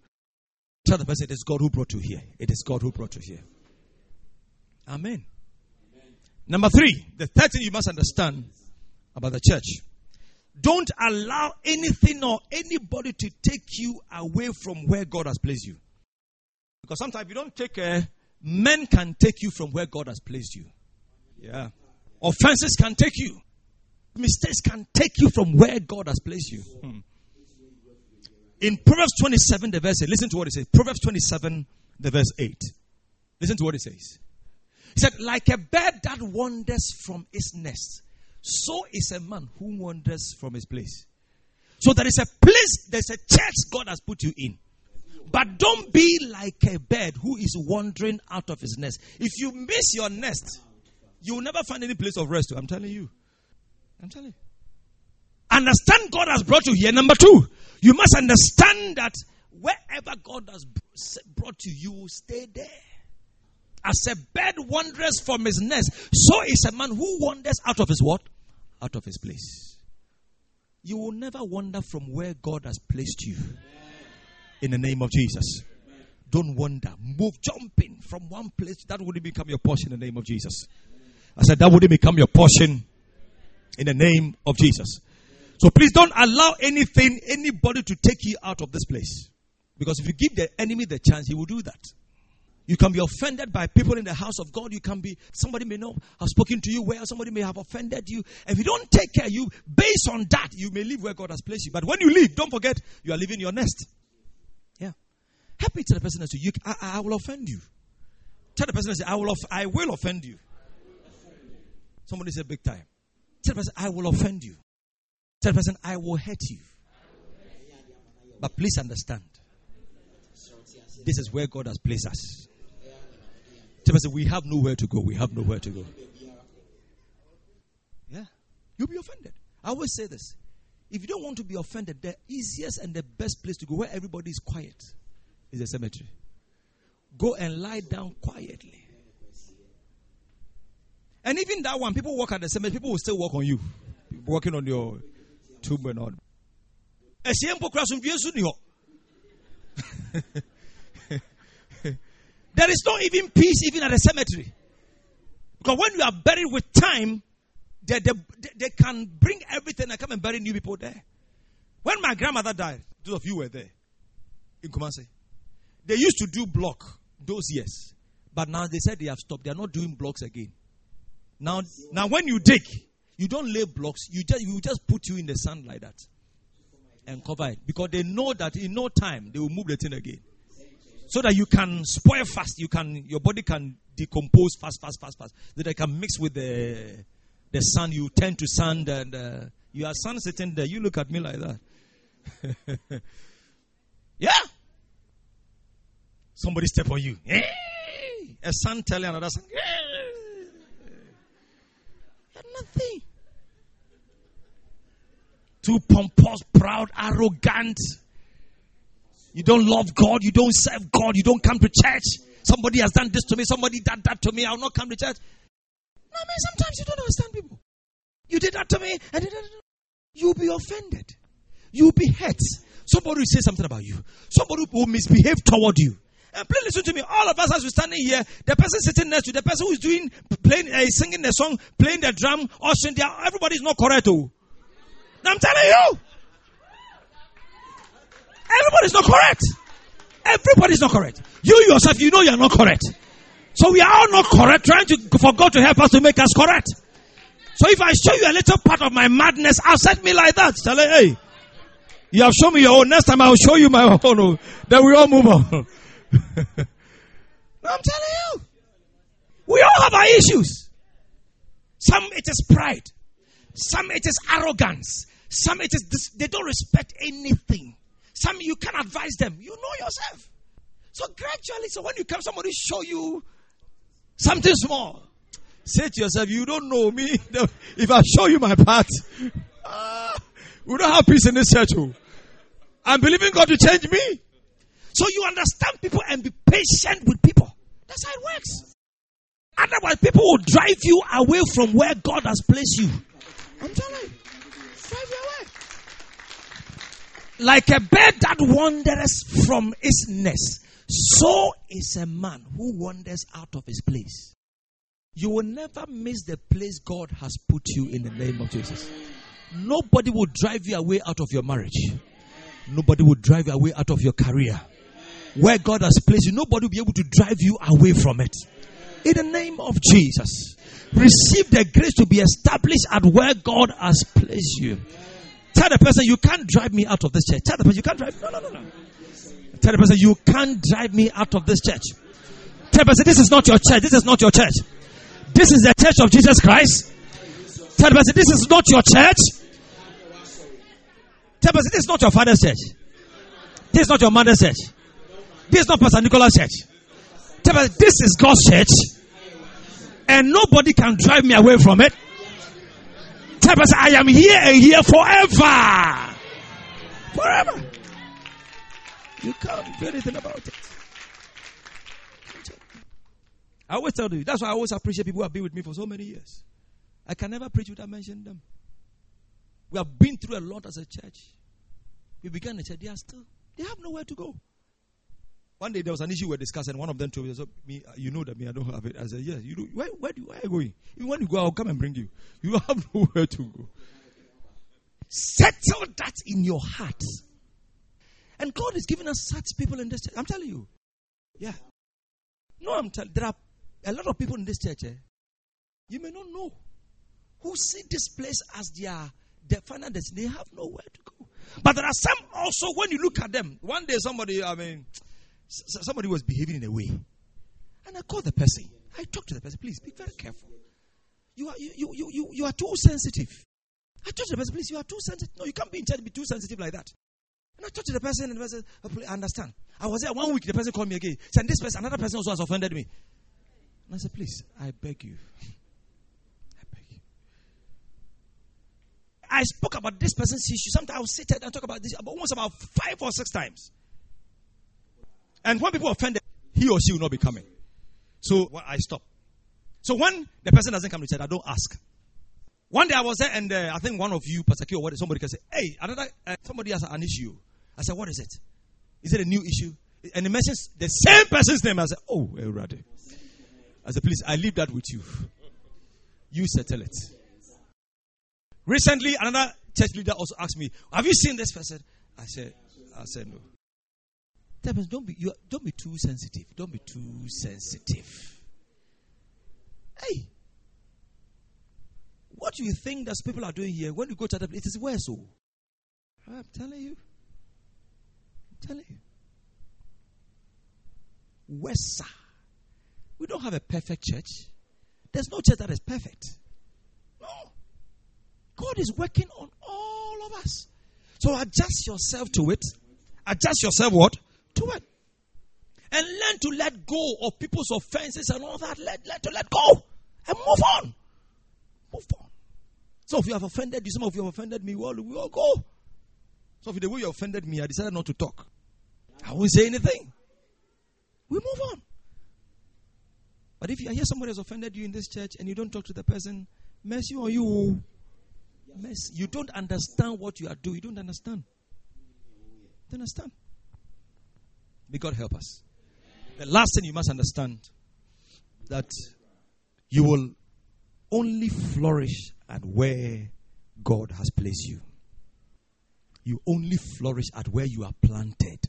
Tell the person it is God who brought you here. It is God who brought you here. Amen. Amen. Number three, the third thing you must understand about the church. Don't allow anything or anybody to take you away from where God has placed you. Because sometimes you don't take care, men can take you from where God has placed you. Yeah. Offenses can take you. Mistakes can take you from where God has placed you. Hmm. In Proverbs 27, the verse 8, listen to what it says. Proverbs 27, the verse 8. Listen to what it says. He said, Like a bird that wanders from its nest, so is a man who wanders from his place. So there is a place, there's a church God has put you in. But don't be like a bird who is wandering out of his nest. If you miss your nest, you will never find any place of rest. I'm telling you. I'm telling you. Understand God has brought you here. Number two, you must understand that wherever God has brought you, you will stay there. As a bird wanders from his nest, so is a man who wanders out of his what? Out of his place. You will never wander from where God has placed you. In the name of Jesus. Don't wander. Move, jumping from one place. That would become your portion in the name of Jesus. I said that wouldn't become your portion in the name of Jesus. So please don't allow anything, anybody to take you out of this place. Because if you give the enemy the chance, he will do that. You can be offended by people in the house of God. You can be, somebody may not have spoken to you well, somebody may have offended you. If you don't take care, you, based on that, you may leave where God has placed you. But when you leave, don't forget, you are leaving your nest. Yeah. Happy to the person that you, I, I will offend you. Tell the person that I will, I will offend you. Somebody said big time. Tell the person, I will offend you. Tell the person, I will hurt you. But please understand, this is where God has placed us. Tell the person, we have nowhere to go. We have nowhere to go. Yeah. You'll be offended. I always say this. If you don't want to be offended, the easiest and the best place to go where everybody is quiet is a cemetery. Go and lie down quietly. And even that one, people walk at the cemetery, people will still walk on you. Working on your tomb and all. (laughs) there is no even peace even at the cemetery. Because when you are buried with time, they, they, they can bring everything and come and bury new people there. When my grandmother died, those of you were there in Kumasi, they used to do block those years. But now they said they have stopped. They are not doing blocks again. Now, now when you dig, you don't lay blocks. You just you just put you in the sand like that and cover it because they know that in no time they will move the thing again, so that you can spoil fast. You can your body can decompose fast, fast, fast, fast. That they can mix with the the sand. You turn to sand and uh, you are sun sitting there. You look at me like that. (laughs) yeah. Somebody step on you. A son telling another son nothing. Too pompous, proud, arrogant. You don't love God. You don't serve God. You don't come to church. Somebody has done this to me. Somebody did that to me. I'll not come to church. No, I mean, sometimes you don't understand people. You did that to me. And you'll be offended. You'll be hurt. Somebody will say something about you. Somebody will misbehave toward you. And please listen to me. All of us, as we're standing here, the person sitting next to the person who's doing, playing, uh, singing the song, playing the drum, ushering there, everybody is not correct. Oh. I'm telling you. Everybody's not correct. Everybody's not correct. You yourself, you know you're not correct. So we are all not correct, trying to, for God to help us to make us correct. So if I show you a little part of my madness, accept me like that. Tell her, hey, you have shown me your own. Next time I'll show you my own. Oh, then we all move on. (laughs) (laughs) I'm telling you. We all have our issues. Some it is pride. Some it is arrogance. Some it is they don't respect anything. Some you can advise them. You know yourself. So gradually, so when you come, somebody show you something small. Say to yourself, you don't know me. (laughs) If I show you my path, (laughs) uh, we don't have peace in this church. Oh. I'm believing God to change me. So you understand people and be patient with people. That's how it works. Otherwise, people will drive you away from where God has placed you. I'm telling you, drive you away. Like a bird that wanders from its nest, so is a man who wanders out of his place. You will never miss the place God has put you in the name of Jesus. Nobody will drive you away out of your marriage. Nobody will drive you away out of your career. Where God has placed you, nobody will be able to drive you away from it. In the name of Jesus, receive the grace to be established at where God has placed you. Tell the person, you can't drive me out of this church. Tell the person, you can't drive. No, no, no, no. Tell the person, you can't drive me out of this church. Tell the person, this is not your church. This is not your church. This is the church of Jesus Christ. Tell the person, this is not your church. Tell the person, this is not your father's church. This is not your mother's church. This is not Pastor Nicholas' church. This is God's church. And nobody can drive me away from it. Tell person, I am here and here forever. Forever. You can't do anything about it. I always tell you, that's why I always appreciate people who have been with me for so many years. I can never preach without mentioning them. We have been through a lot as a church. We began the church, they are still, they have nowhere to go. One day there was an issue we were discussing. One of them told me, so, me you know that me, I don't have it. I said, yes, you do. Where, where, do, where are you going? Even when you go, I'll come and bring you. You (laughs) have nowhere to go. Settle that in your heart. And God is giving us such people in this church. I'm telling you. Yeah. No, I'm telling there are a lot of people in this church. Eh, you may not know who see this place as their, their final. They have nowhere to go. But there are some also, when you look at them, one day somebody, I mean, somebody was behaving in a way. And I called the person. I talked to the person, please be very careful. You are, you, you, you, you are too sensitive. I told the person, please, you are too sensitive. No, you can't be in church be too sensitive like that. And I talked to the person, and the person, oh, I understand. I was there one week, the person called me again. Said, this person, another person also has offended me. And I said, please, I beg you. (laughs) I beg you. I spoke about this person's issue. Sometimes I will sit and talk about this about almost about five or six times. And when people offended, he or she will not be coming. So well, I stop. So when the person doesn't come to church, I don't ask. One day I was there, and uh, I think one of you, Pastor Q, or what, somebody can say, "Hey, another uh, somebody has an issue." I said, "What is it? Is it a new issue?" And he mentions the same person's name. I said, "Oh, Erade." I said, "Please, I leave that with you. You settle it." Recently, another church leader also asked me, "Have you seen this person?" I said, "I said no." Don't be, you, don't be too sensitive. Don't be too sensitive. Hey, what do you think that people are doing here? When you go to that place, it is worse. So, oh. Ah, I'm telling you. I'm telling you. Worse. We don't have a perfect church. There's no church that is perfect. No. God is working on all of us. So adjust yourself to it. Adjust yourself what? To it. And learn to let go of people's offenses and all that. Let, let let go. And move on. Move on. Some of you have offended you, some of you have offended me. Well, we all go. So if the way you offended me, I decided not to talk. I won't say anything. We move on. But if you hear somebody has offended you in this church and you don't talk to the person, mercy on you. Mercy. You don't understand what you are doing. You don't understand. You don't understand? May God help us. The last thing you must understand that you will only flourish at where God has placed you. You only flourish at where you are planted.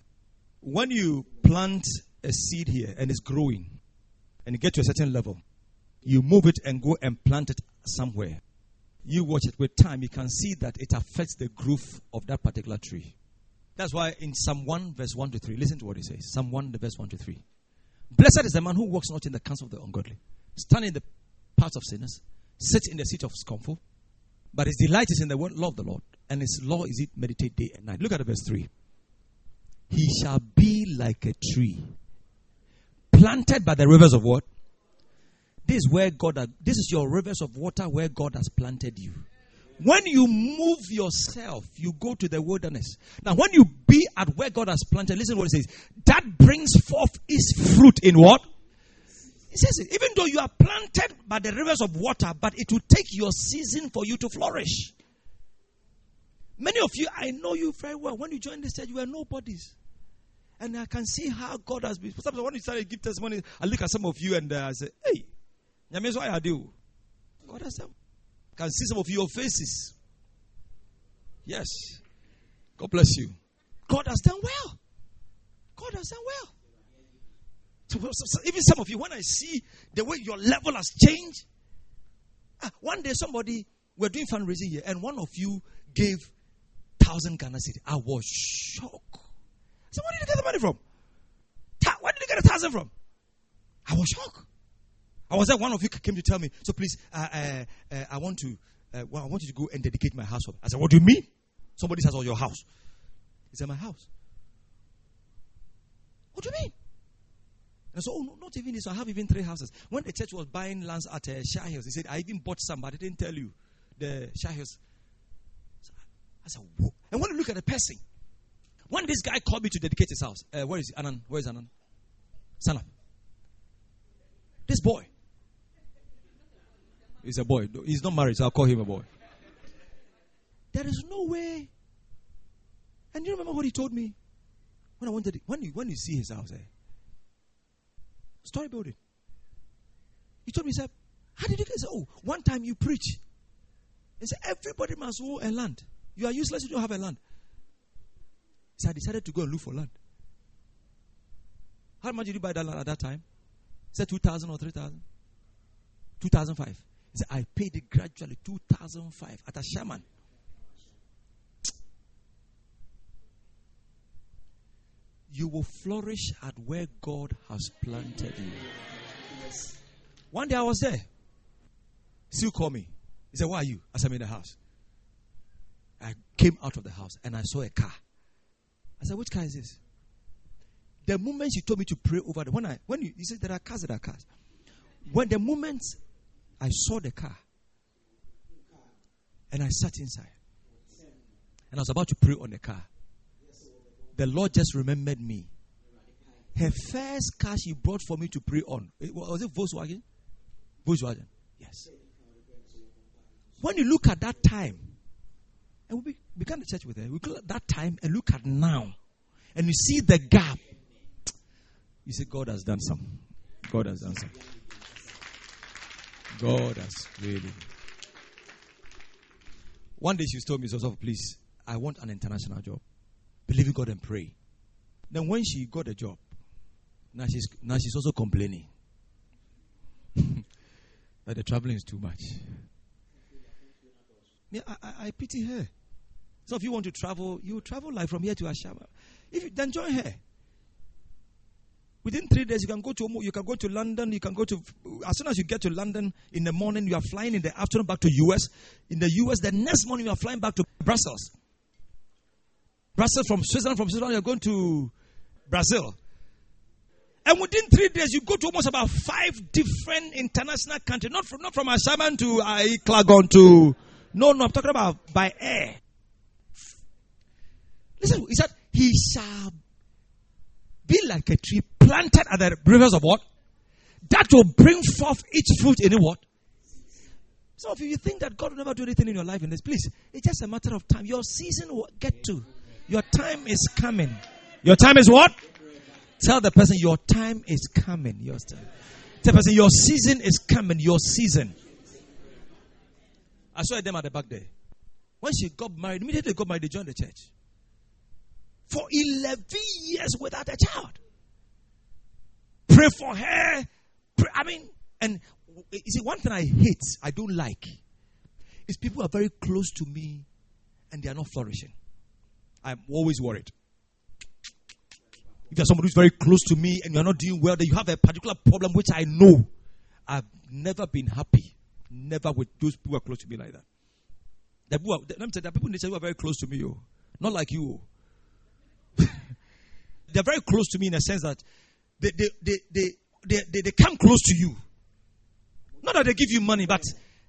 When you plant a seed here and it's growing and you get to a certain level, you move it and go and plant it somewhere. You watch it with time, you can see that it affects the growth of that particular tree. That's why in Psalm 1, verse 1 to 3, listen to what he says. Psalm 1, verse 1 to 3. Blessed is the man who walks not in the counsel of the ungodly, stand in the paths of sinners, sit in the seat of scornful, but his delight is in the word, law of the Lord, and his law is it meditate day and night. Look at verse 3. He shall be like a tree planted by the rivers of what? This is where God, this is your rivers of water where God has planted you. When you move yourself, you go to the wilderness. Now, when you be at where God has planted, listen what it says. That brings forth its fruit in what? It says. Even though you are planted by the rivers of water, but it will take your season for you to flourish. Many of you, I know you very well. When you joined this church, you were nobodies. And I can see how God has been. Sometimes when you start to give testimony, I look at some of you and uh, I say, hey. God has. Can see some of your faces. Yes. God bless you. God has done well. God has done well. So, so, even some of you, when I see the way your level has changed, ah, one day somebody we're doing fundraising here, and one of you gave thousand Ghana cedi. I was shocked. So where did you get the money from? Where did you get a thousand from? I was shocked. I was there. One of you came to tell me. So please, uh, uh, uh, I want to. Uh, well, I want you to go and dedicate my house. I said, What do you mean? Somebody says, "Oh, your house." He said, "My house." What do you mean? And so, oh, no, not even this. I have even three houses. When the church was buying lands at uh, Shai Hills, he said, "I even bought some, but I didn't tell you the Shai Hills." I said, Whoa. and when you look at the person, when this guy called me to dedicate his house, uh, where is? Anan? Where is Anan? Sana. This boy. He's a boy. He's not married, so I'll call him a boy. There is no way. And you remember what he told me when I wanted it, when you when you see his house, eh? Story building. He told me, he said, How did you get oh, one time you preach. He said, Everybody must own a land. You are useless, you don't have a land. So I decided to go and look for land. How much did you buy that land at that time? He said 2,000 or 3,000? 2005. He I paid it gradually 2005 at Ashaiman. You will flourish at where God has planted you. One day I was there. Still call me. He said, Why are you? I said, I'm in the house. I came out of the house and I saw a car. I said, Which car is this? The moment she told me to pray over the when I when you, you said there are cars, there are cars. When the moment I saw the car and I sat inside and I was about to pray on the car, the Lord just remembered me. Her first car she brought for me to pray on was it Volkswagen? Volkswagen, yes. When you look at that time, and we began the church with her. We look at that time and look at now. And you see the gap. You see, God has done some. God has done some. God has really. One day she told me, so please, I want an international job. Believe in God and pray. Then when she got a job, now she's now she's also complaining (laughs) that the traveling is too much. Yeah, I, I, I pity her. So if you want to travel, you travel like from here to Ashaiman. If you, then join her. Within three days, you can go to you can go to London. You can go to as soon as you get to London in the morning, you are flying in the afternoon back to US. In the US, the next morning you are flying back to Brussels. Brussels from Switzerland. From Switzerland, you are going to Brazil. And within three days, you go to almost about five different international countries. Not from not from Ashaiman to uh, to no, no. I'm talking about by air. Listen, he said, He shall be like a tree planted at the rivers of what? That will bring forth its fruit in what? So if you think that God will never do anything in your life in this, please, it's just a matter of time. Your season will get to. Your time is coming. Your time is what? Tell the person your time is coming. Your time. Tell the person your season is coming. Your season. I saw them at the back there. When she got married, immediately got married, they joined the church. For 11 years without a child. Pray for her. Pray, I mean, and you see, one thing I hate, I don't like, is people are very close to me and they are not flourishing. I'm always worried. If there's somebody who's very close to me and you're not doing well, then you have a particular problem which I know. I've never been happy. Never with those people are close to me like that. The people, let me tell you, there are people in nature who are very close to me, oh. not like you. Oh. They're very close to me in a sense that they, they, they, they, they, they, they come close to you. Not that they give you money, but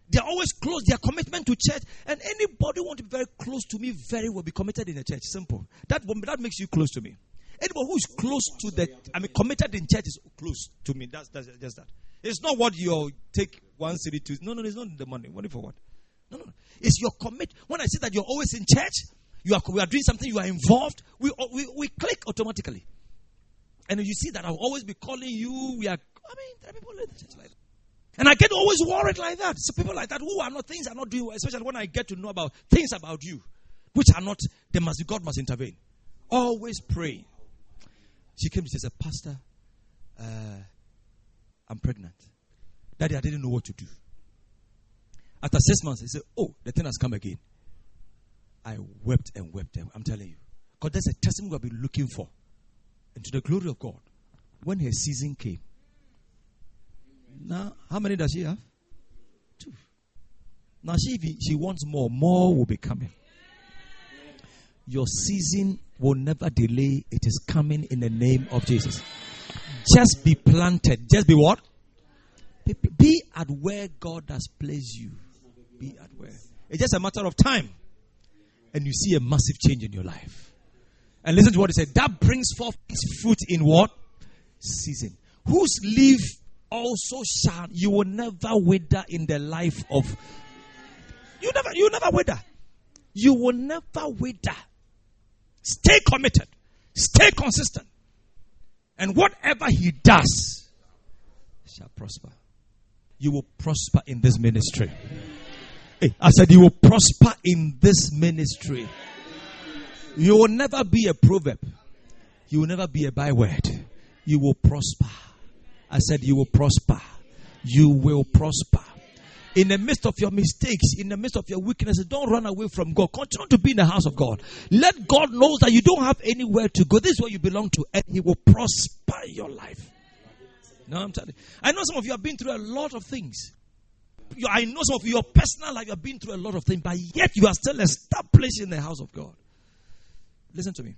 they're always close. Their commitment to church. And anybody want to be very close to me very well be committed in the church. Simple. That, that makes you close to me. Anyone who is close to the, I mean, committed in church is close to me. That's, that's just that. It's not what you take one cedi to. No, no, it's not the money. Money for what? No, no. It's your commit. When I say that you're always in church, you are, we are doing something, you are involved, we, we, we click automatically. And you see that I'll always be calling you. We are, I mean, there are people like that. And I get always worried like that. So people like that who are not, things are not doing well, especially when I get to know about things about you, which are not, they must, God must intervene. Always pray. She came, she says, Pastor, uh, I'm pregnant. Daddy, I didn't know what to do. After six months, he said, Oh, the thing has come again. I wept and wept. I'm telling you. Because there's a testimony we've been looking for. And to the glory of God, when her season came, now, how many does she have? Two. Now, she, she wants more, more will be coming. Your season will never delay. It is coming in the name of Jesus. Just be planted. Just be what? Be at where God has placed you. Be at where. It's just a matter of time. And you see a massive change in your life. And listen to what he said. That brings forth its fruit in what? Season. Whose leaf also shall you will never wither in the life of you never you never wither. You will never wither. Stay committed. Stay consistent. And whatever he does shall prosper. You will prosper in this ministry. Hey, I said you will prosper in this ministry. You will never be a proverb. You will never be a byword. You will prosper. I said you will prosper. You will prosper in the midst of your mistakes, in the midst of your weaknesses, don't run away from God. Continue to be in the house of God. Let God know that you don't have anywhere to go. This is where you belong to, and He will prosper your life. No, I'm telling you. I know some of you have been through a lot of things. I know some of you, your personal life, you have been through a lot of things, but yet you are still established in the house of God. Listen to me.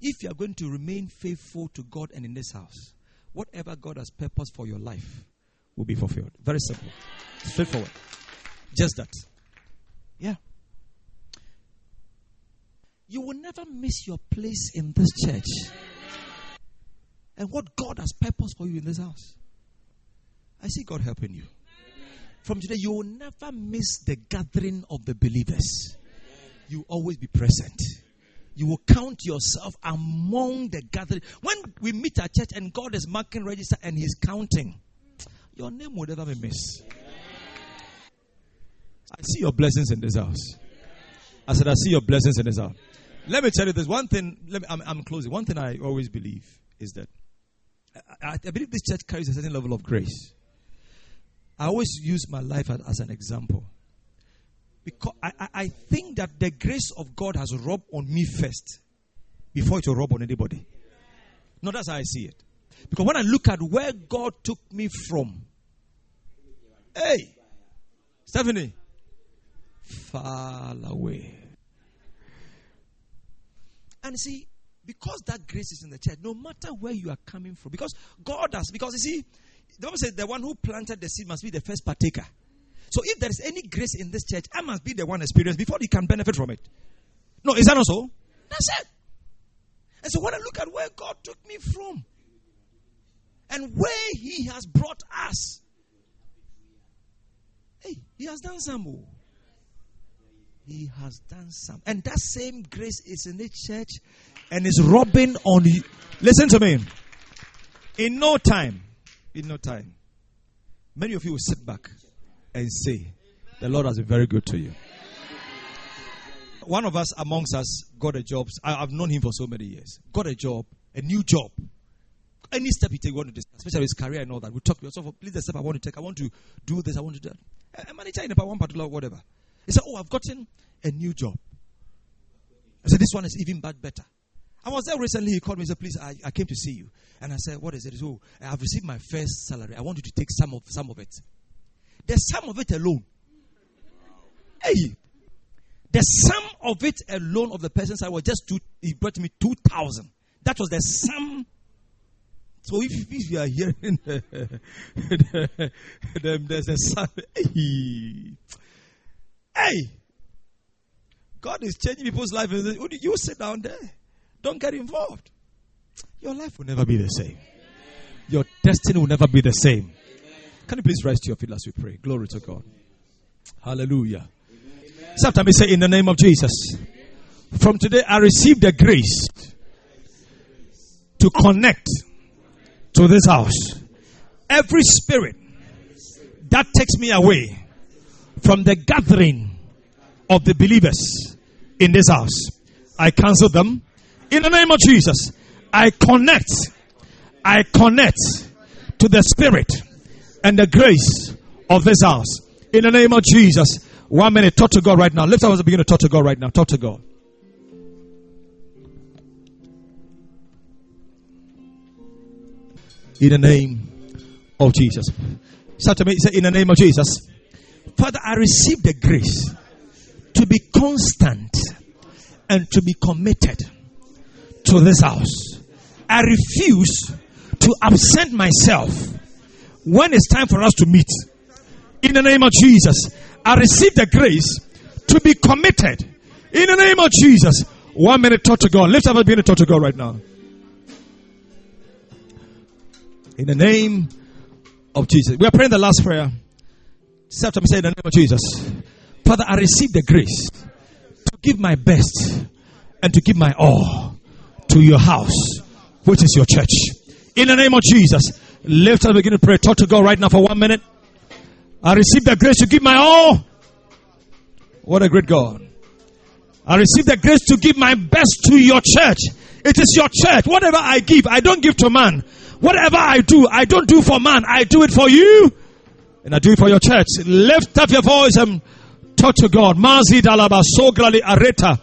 If you are going to remain faithful to God and in this house, whatever God has purposed for your life will be fulfilled. Very simple. Straightforward. Just that. Yeah. You will never miss your place in this church and what God has purpose for you in this house. I see God helping you. From today, you will never miss the gathering of the believers. You will always be present. You will count yourself among the gathering. When we meet at church and God is marking register and He's counting, your name will never be missed. I see your blessings in this house. I said, I see your blessings in this house. Let me tell you this one thing. Let me, I'm, I'm closing. One thing I always believe is that I, I, believe this church carries a certain level of grace. I always use my life as, as an example. Because I, I, I think that the grace of God has rubbed on me first before it will rub on anybody. No, that's how I see it. Because when I look at where God took me from, hey, Stephanie, far away. And see, because that grace is in the church, no matter where you are coming from, because God has, because you see, the Bible says the one who planted the seed must be the first partaker. So if there is any grace in this church, I must be the one experienced before you can benefit from it. No, is that not so? That's it. And so when I look at where God took me from and where He has brought us, hey, He has done some. More. He has done some. And that same grace is in the church and is rubbing on you. Listen to me. In no time, in no time, many of you will sit back and say, The Lord has been very good to you. One of us amongst us got a job. I, have known him for so many years. Got a job, a new job. Any step he take, want to discuss, especially his career and all that. We talk. We also, please, the step I want to take. I want to do this. I want to do that. A manager in one particular whatever. He said, "Oh, I've gotten a new job." I said, "This one is even bad, better." I was there recently. He called me and said, Please, I, I came to see you. And I said, What is it? Said, Oh, I've received my first salary. I want you to take some of some of it. The sum of it alone. Hey, the sum of it alone of the person's salary was just two, he brought me 2,000. That was the sum. So if, if you are hearing, (laughs) then there's a sum. Hey. hey, God is changing people's lives. You sit down there. Don't get involved. Your life will never be the same. Your destiny will never be the same. Can you please rise to your feet as we pray? Glory to God. Hallelujah. Sometimes we say, In the name of Jesus. From today, I receive the grace to connect to this house. Every spirit that takes me away from the gathering of the believers in this house, I cancel them in the name of Jesus, I connect, I connect to the spirit and the grace of this house. In the name of Jesus. One minute, talk to God right now. Lift up as begin to talk to God right now. Talk to God. In the name of Jesus. Start to me, say, in the name of Jesus. Father, I receive the grace to be constant and to be committed to this house. I refuse to absent myself when it's time for us to meet. In the name of Jesus, I receive the grace to be committed. In the name of Jesus, one minute talk to God. Lift up a minute talk to God right now. In the name of Jesus, we are praying the last prayer. Say after me, say in the name of Jesus, Father, I receive the grace to give my best and to give my all to your house, which is your church. In the name of Jesus, lift up, begin to pray. Talk to God right now for one minute. I receive the grace to give my all. What a great God. I receive the grace to give my best to your church. It is your church. Whatever I give, I don't give to man. Whatever I do, I don't do for man. I do it for you. And I do it for your church. Lift up your voice and talk to God. Mazi dalaba sograli areta.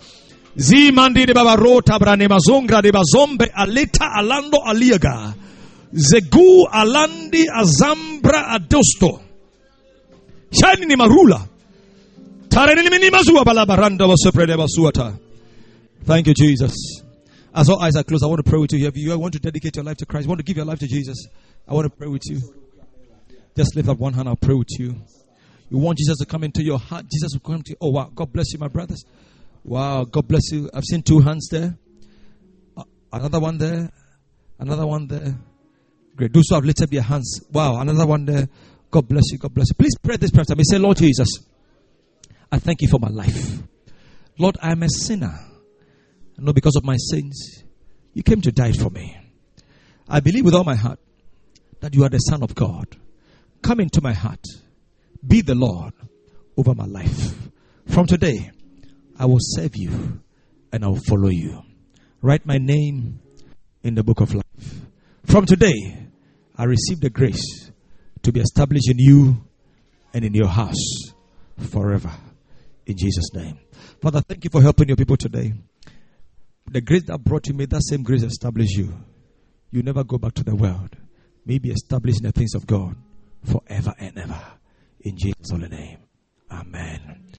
Zimandi de babarota brane mazongra de bazombe aleta alando aliaga. Zegu alandi azambra adosto. Shani ni marula. Tareni mini mazua balabaranda de basuata. Thank you, Jesus. As all eyes are closed, I want to pray with you. If you want to dedicate your life to Christ, want to give your life to Jesus, I want to pray with you. Just lift up one hand, I'll pray with you. You want Jesus to come into your heart, Jesus will come to you. Oh, wow. God bless you, my brothers. Wow, God bless you. I've seen two hands there. Another one there. Another one there. Great. Those who have lifted their hands. Wow, another one there. God bless you. God bless you. Please pray this prayer to me. Say, Lord Jesus, I thank you for my life. Lord, I am a sinner. And not because of my sins. You came to die for me. I believe with all my heart that you are the Son of God. Come into my heart. Be the Lord over my life. From today, I will serve you and I will follow you. Write my name in the book of life. From today, I receive the grace to be established in you and in your house forever. In Jesus' name. Father, thank you for helping your people today. The grace that brought you, may that same grace establish you. You never go back to the world. May be established in the things of God forever and ever. In Jesus' holy name. Amen.